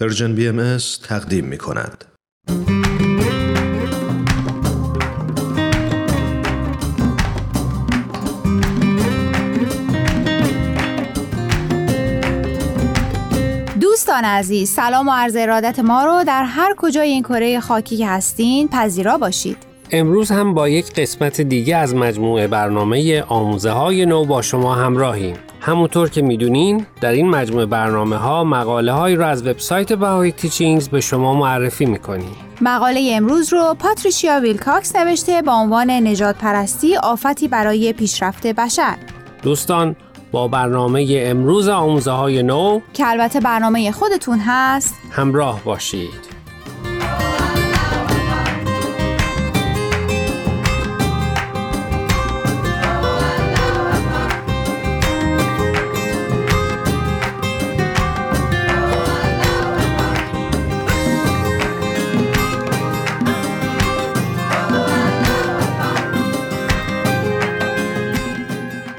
Persian BMS تقدیم می کند. دوستان عزیز سلام و عرض ارادت ما رو در هر کجای این کره خاکی که هستین پذیرا باشید امروز هم با یک قسمت دیگه از مجموعه برنامه آموزه های نو با شما همراهیم همونطور که می‌دونین در این مجموعه برنامه ها مقاله هایی رو از وبسایت BahaiTeachings به شما معرفی می‌کنیم. مقاله امروز رو پاتریشیا ویلکاکس نوشته با عنوان نجات پرستی آفتی برای پیشرفت بشر. دوستان با برنامه امروز آموزه های نو که البته برنامه خودتون هست. همراه باشید.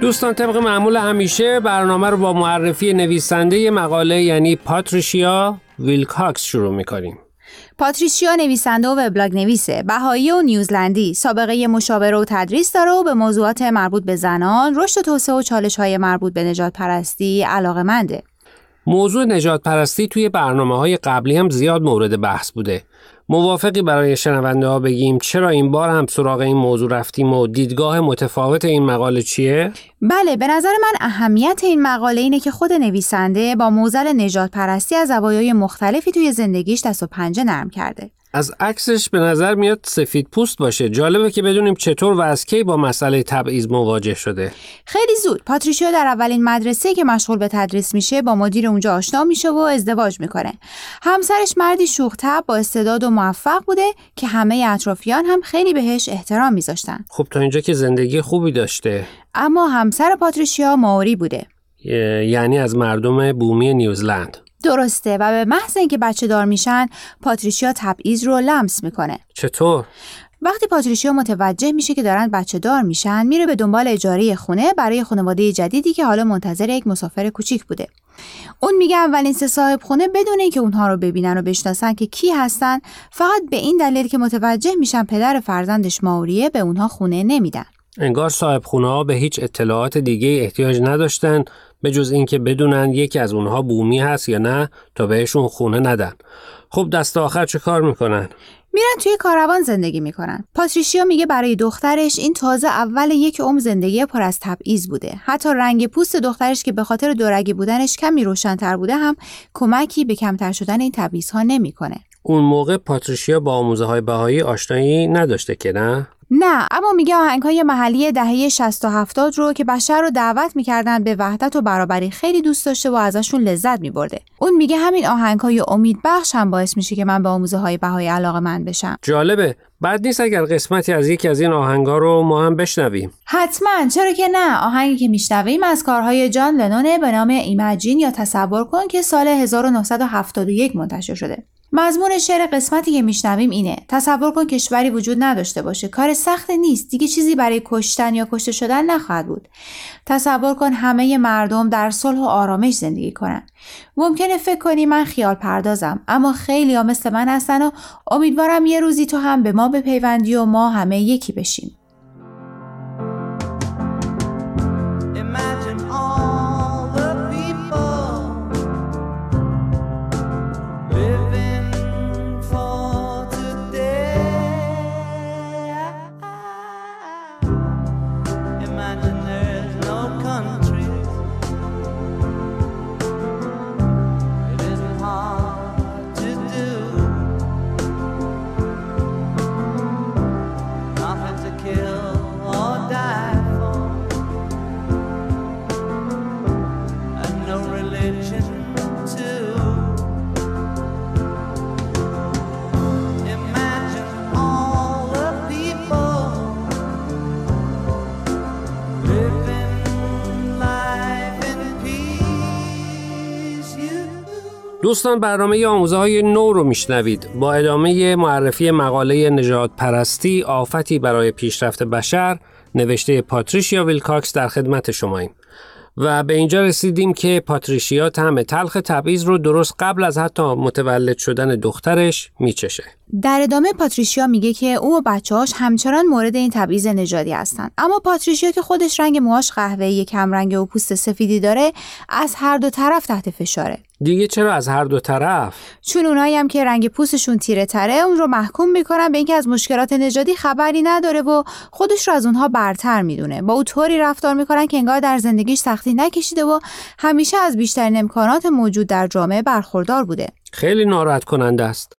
دوستان طبق معمول همیشه برنامه رو با معرفی نویسنده مقاله یعنی پاتریشیا ویلکاکس شروع می‌کنیم. پاتریشیا نویسنده و وبلاگ نویسه بهایی و نیوزلندی. سابقه مشاوره و تدریس داره و به موضوعات مربوط به زنان رشد و توسعه و چالش های مربوط به نژادپرستی علاقه منده موضوع نژادپرستی توی برنامه های قبلی هم زیاد مورد بحث بوده. موافقی برای شنونده ها بگیم چرا این بار هم سراغ این موضوع رفتیم و دیدگاه متفاوت این مقاله چیه؟ بله به نظر من اهمیت این مقاله اینه که خود نویسنده با موزل نجات پرستی از زوایای مختلفی توی زندگیش دست و پنجه نرم کرده. از عکسش به نظر میاد سفید پوست باشه. جالبه که بدونیم چطور و از کی با مسئله تبعیض مواجه شده. خیلی زود. پاتریشیا در اولین مدرسه که مشغول به تدریس میشه با مدیر اونجا آشنا میشه و ازدواج می‌کنه. همسرش مردی شوخ با استعداد و موفق بوده که همه اطرافیان هم خیلی بهش احترام میذاشتن. خب تا اینجا که زندگی خوبی داشته. اما همسر پاتریشیا ماوری بوده. یعنی از مردم بومی نیوزلند. درسته. و به محض اینکه بچه دار میشن پاتریشیا تبعیض رو لمس می‌کنه. چطور؟ وقتی پاتریشیا متوجه میشه که دارن بچه دار میشن میره به دنبال اجاره خونه برای خانواده جدیدی که حالا منتظر یک مسافر کوچیک بوده. اون میگه اولین سه صاحب خونه بدون اینکه اونها رو ببینن و بشناسن که کی هستن فقط به این دلیل که متوجه میشن پدر فرزندش ماوریه به اونها خونه نمیدن. انگار صاحب خونه ها به هیچ اطلاعات دیگه احتیاج نداشتن به جز اینکه بدونن یکی از اونها بومی هست یا نه تا بهشون خونه ندن. خب دست آخر چه کار می‌کنن؟ میرن توی کاروان زندگی می‌کنن. پاتریشیا میگه برای دخترش این تازه اول یک عمر زندگی پر از تبعیض بوده. حتی رنگ پوست دخترش که به خاطر دورگی بودنش کمی روشنتر بوده هم کمکی به کمتر شدن این تبعیض ها نمی‌کنه. اون موقع پاتریشیا با آموزه های بهایی آشنایی نداشته که نه؟ نه اما میگه آهنگ های محلی دهه 60 و 70 رو که بشر رو دعوت می‌کردن به وحدت و برابری خیلی دوست داشته و ازشون لذت میبرده. اون میگه همین آهنگ های امید بخش هم باعث میشه که من به آموزه های بهای علاقه من بشم. جالبه. بعد نیست اگر قسمتی از یکی از این آهنگا رو ما هم بشنویم. حتما. چرا که نه؟ آهنگی که میشنویم از کارهای جان لنونه به نام ایمجین یا تصور کن که سال 1971 منتشر شده. مضمون شعر قسمتی که میشنویم اینه. تصور کن کشوری وجود نداشته باشه. کار سخت نیست. دیگه چیزی برای کشتن یا کشته شدن نخواهد بود. تصور کن همه مردم در صلح و آرامش زندگی کنن. ممکنه فکر کنی من خیال پردازم اما خیلی ها مثل من هستن و امیدوارم یه روزی تو هم به ما بپیوندی و ما همه یکی بشیم. دوستان برنامه آموزه های نو رو میشنوید. با ادامه معرفی مقاله نژادپرستی آفتی برای پیشرفت بشر نوشته پاتریشیا ویلکاکس در خدمت شماییم. و به اینجا رسیدیم که پاتریشیا طعم تلخ تبعیض رو درست قبل از حتی متولد شدن دخترش میچشه. در ادامه پاتریشیا میگه که او و بچه‌هاش همچنان مورد این تبعیض نژادی هستند. اما پاتریشیا که خودش رنگ موهاش قهوه‌ای کم رنگ و پوست سفیدی داره از هر دو طرف تحت فشاره. دیگه چرا از هر دو طرف؟ چون اونایی هم که رنگ پوستشون تیره تره اون رو محکوم می‌کنن به اینکه از مشکلات نژادی خبری نداره و خودش رو از اونها برتر می‌دونه. با او طوری رفتار می‌کنن که انگار در زندگیش سختی نکشیده و همیشه از بیشترین امکانات موجود در جامعه برخوردار بوده. خیلی ناراحت کننده است.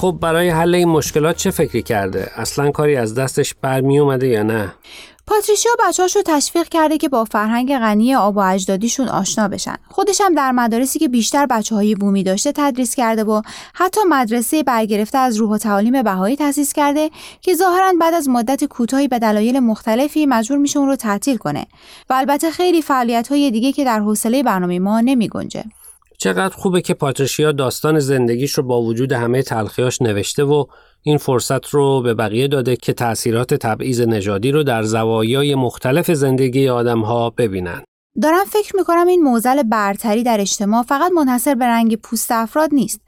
خب برای حل این مشکلات چه فکری کرده؟ اصلا کاری از دستش برمی اومده یا نه؟ پاتریشیا بچه‌هاش رو تشویق کرده که با فرهنگ غنی آب و اجدادیشون آشنا بشن. خودش هم در مدارسی که بیشتر بچه های بومی داشته تدریس کرده و حتی مدرسه برگرفته از روح و تعالیم بهایی تأسیس کرده که ظاهرا بعد از مدت کوتاهی به دلایل مختلفی مجبور میشه اون رو تعطیل کنه. و البته خیلی فعالیت های دیگه که در حوصله برنامه ما نمی گنجه. چقدر خوبه که پاتریشیا داستان زندگیش رو با وجود همه تلخیاش نوشته و این فرصت رو به بقیه داده که تأثیرات تبعیض نژادی رو در زوایای مختلف زندگی آدمها ببینن. دارم فکر می‌کنم این موزل برتری در اجتماع فقط منحصر به رنگ پوست افراد نیست.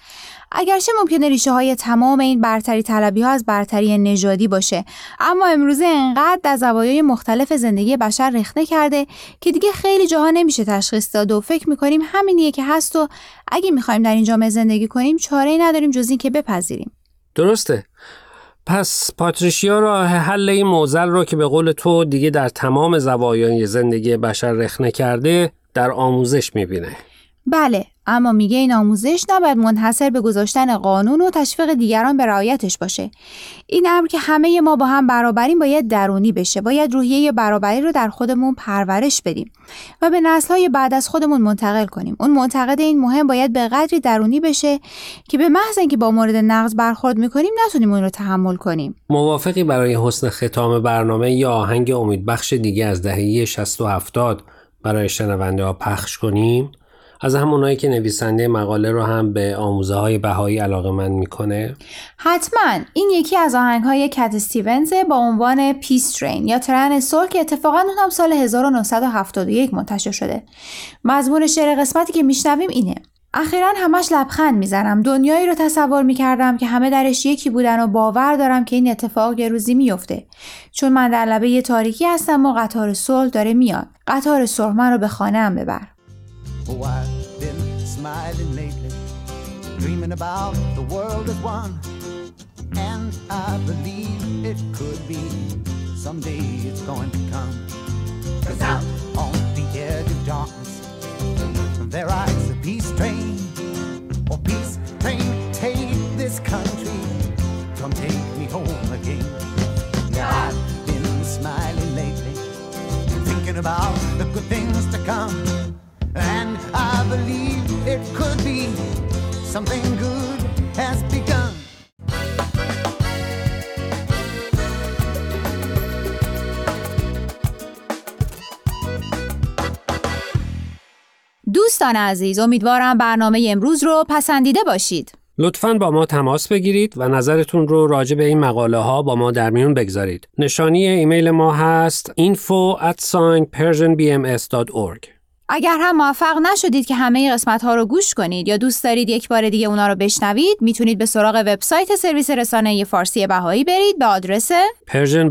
اگرچه ممکنه ریشه های تمام این برتری طلبی ها از برتری نژادی باشه اما امروزه انقدر در زوایای مختلف زندگی بشر رخنه کرده که دیگه خیلی جاها نمیشه تشخیص داد و فکر می‌کنیم همینیه که هست و اگه می‌خوایم در این جامعه زندگی کنیم چاره ای نداریم جز این که بپذیریم. درسته. پس پاتریشیا راه حل این موزل رو که به قول تو دیگه در تمام زوایای زندگی بشر رخنه کرده در آموزش می‌بینه. بله اما میگه این آموزش نباید منحصر به گذاشتن قانون و تشویق دیگران به رعایتش باشه. این امر که همه ما با هم برابریم باید درونی بشه. باید روحیه برابری رو در خودمون پرورش بدیم و به نسلهای بعد از خودمون منتقل کنیم. اون معتقد این مهم باید به قدری درونی بشه که به محض اینکه با مورد نقض برخورد می‌کنیم نتونیم اون رو تحمل کنیم. موافقی برای حسن ختام برنامه یا آهنگ امیدبخش دیگه از دهه 60 و 70 برای شنونده ها پخش کنیم؟ از همونایی که نویسنده مقاله رو هم به آموزه های بهایی علاقه من می‌کنه؟ حتما. این یکی از آهنگ های کت استیونز با عنوان پیس ترین یا ترن صلح که اتفاقا اون هم سال 1971 منتشر شده. مضمون شعر قسمتی که میشنویم اینه. اخیرا همش لبخند می‌زنم. دنیایی رو تصور می‌کردم که همه درش یکی بودن و باور دارم که این اتفاق یه روزی میفته چون من در لبه تاریکی هستم و قطار صلح داره میاد. قطار صلح من رو به خانه ببر. Oh, I've been smiling lately, dreaming about the world as one. And I believe it could be someday it's going to come. Cause out on the edge of darkness, there rides a peace train. Oh, peace train, take this country, come take me home again. Now I've been smiling lately, thinking about the good things to come. Believe it could be something good has begun. دوستان عزیز امیدوارم برنامه امروز رو پسندیده باشید. لطفا با ما تماس بگیرید و نظرتون رو راجع به این مقاله ها با ما در میون بگذارید. نشانی ایمیل ما هست info at persianbms.org اگر هم موفق نشدید که همه قسمت ها رو گوش کنید یا دوست دارید یک بار دیگه اونا رو بشنوید می‌تونید به سراغ وبسایت سرویس رسانه فارسی بهایی برید به آدرس Persian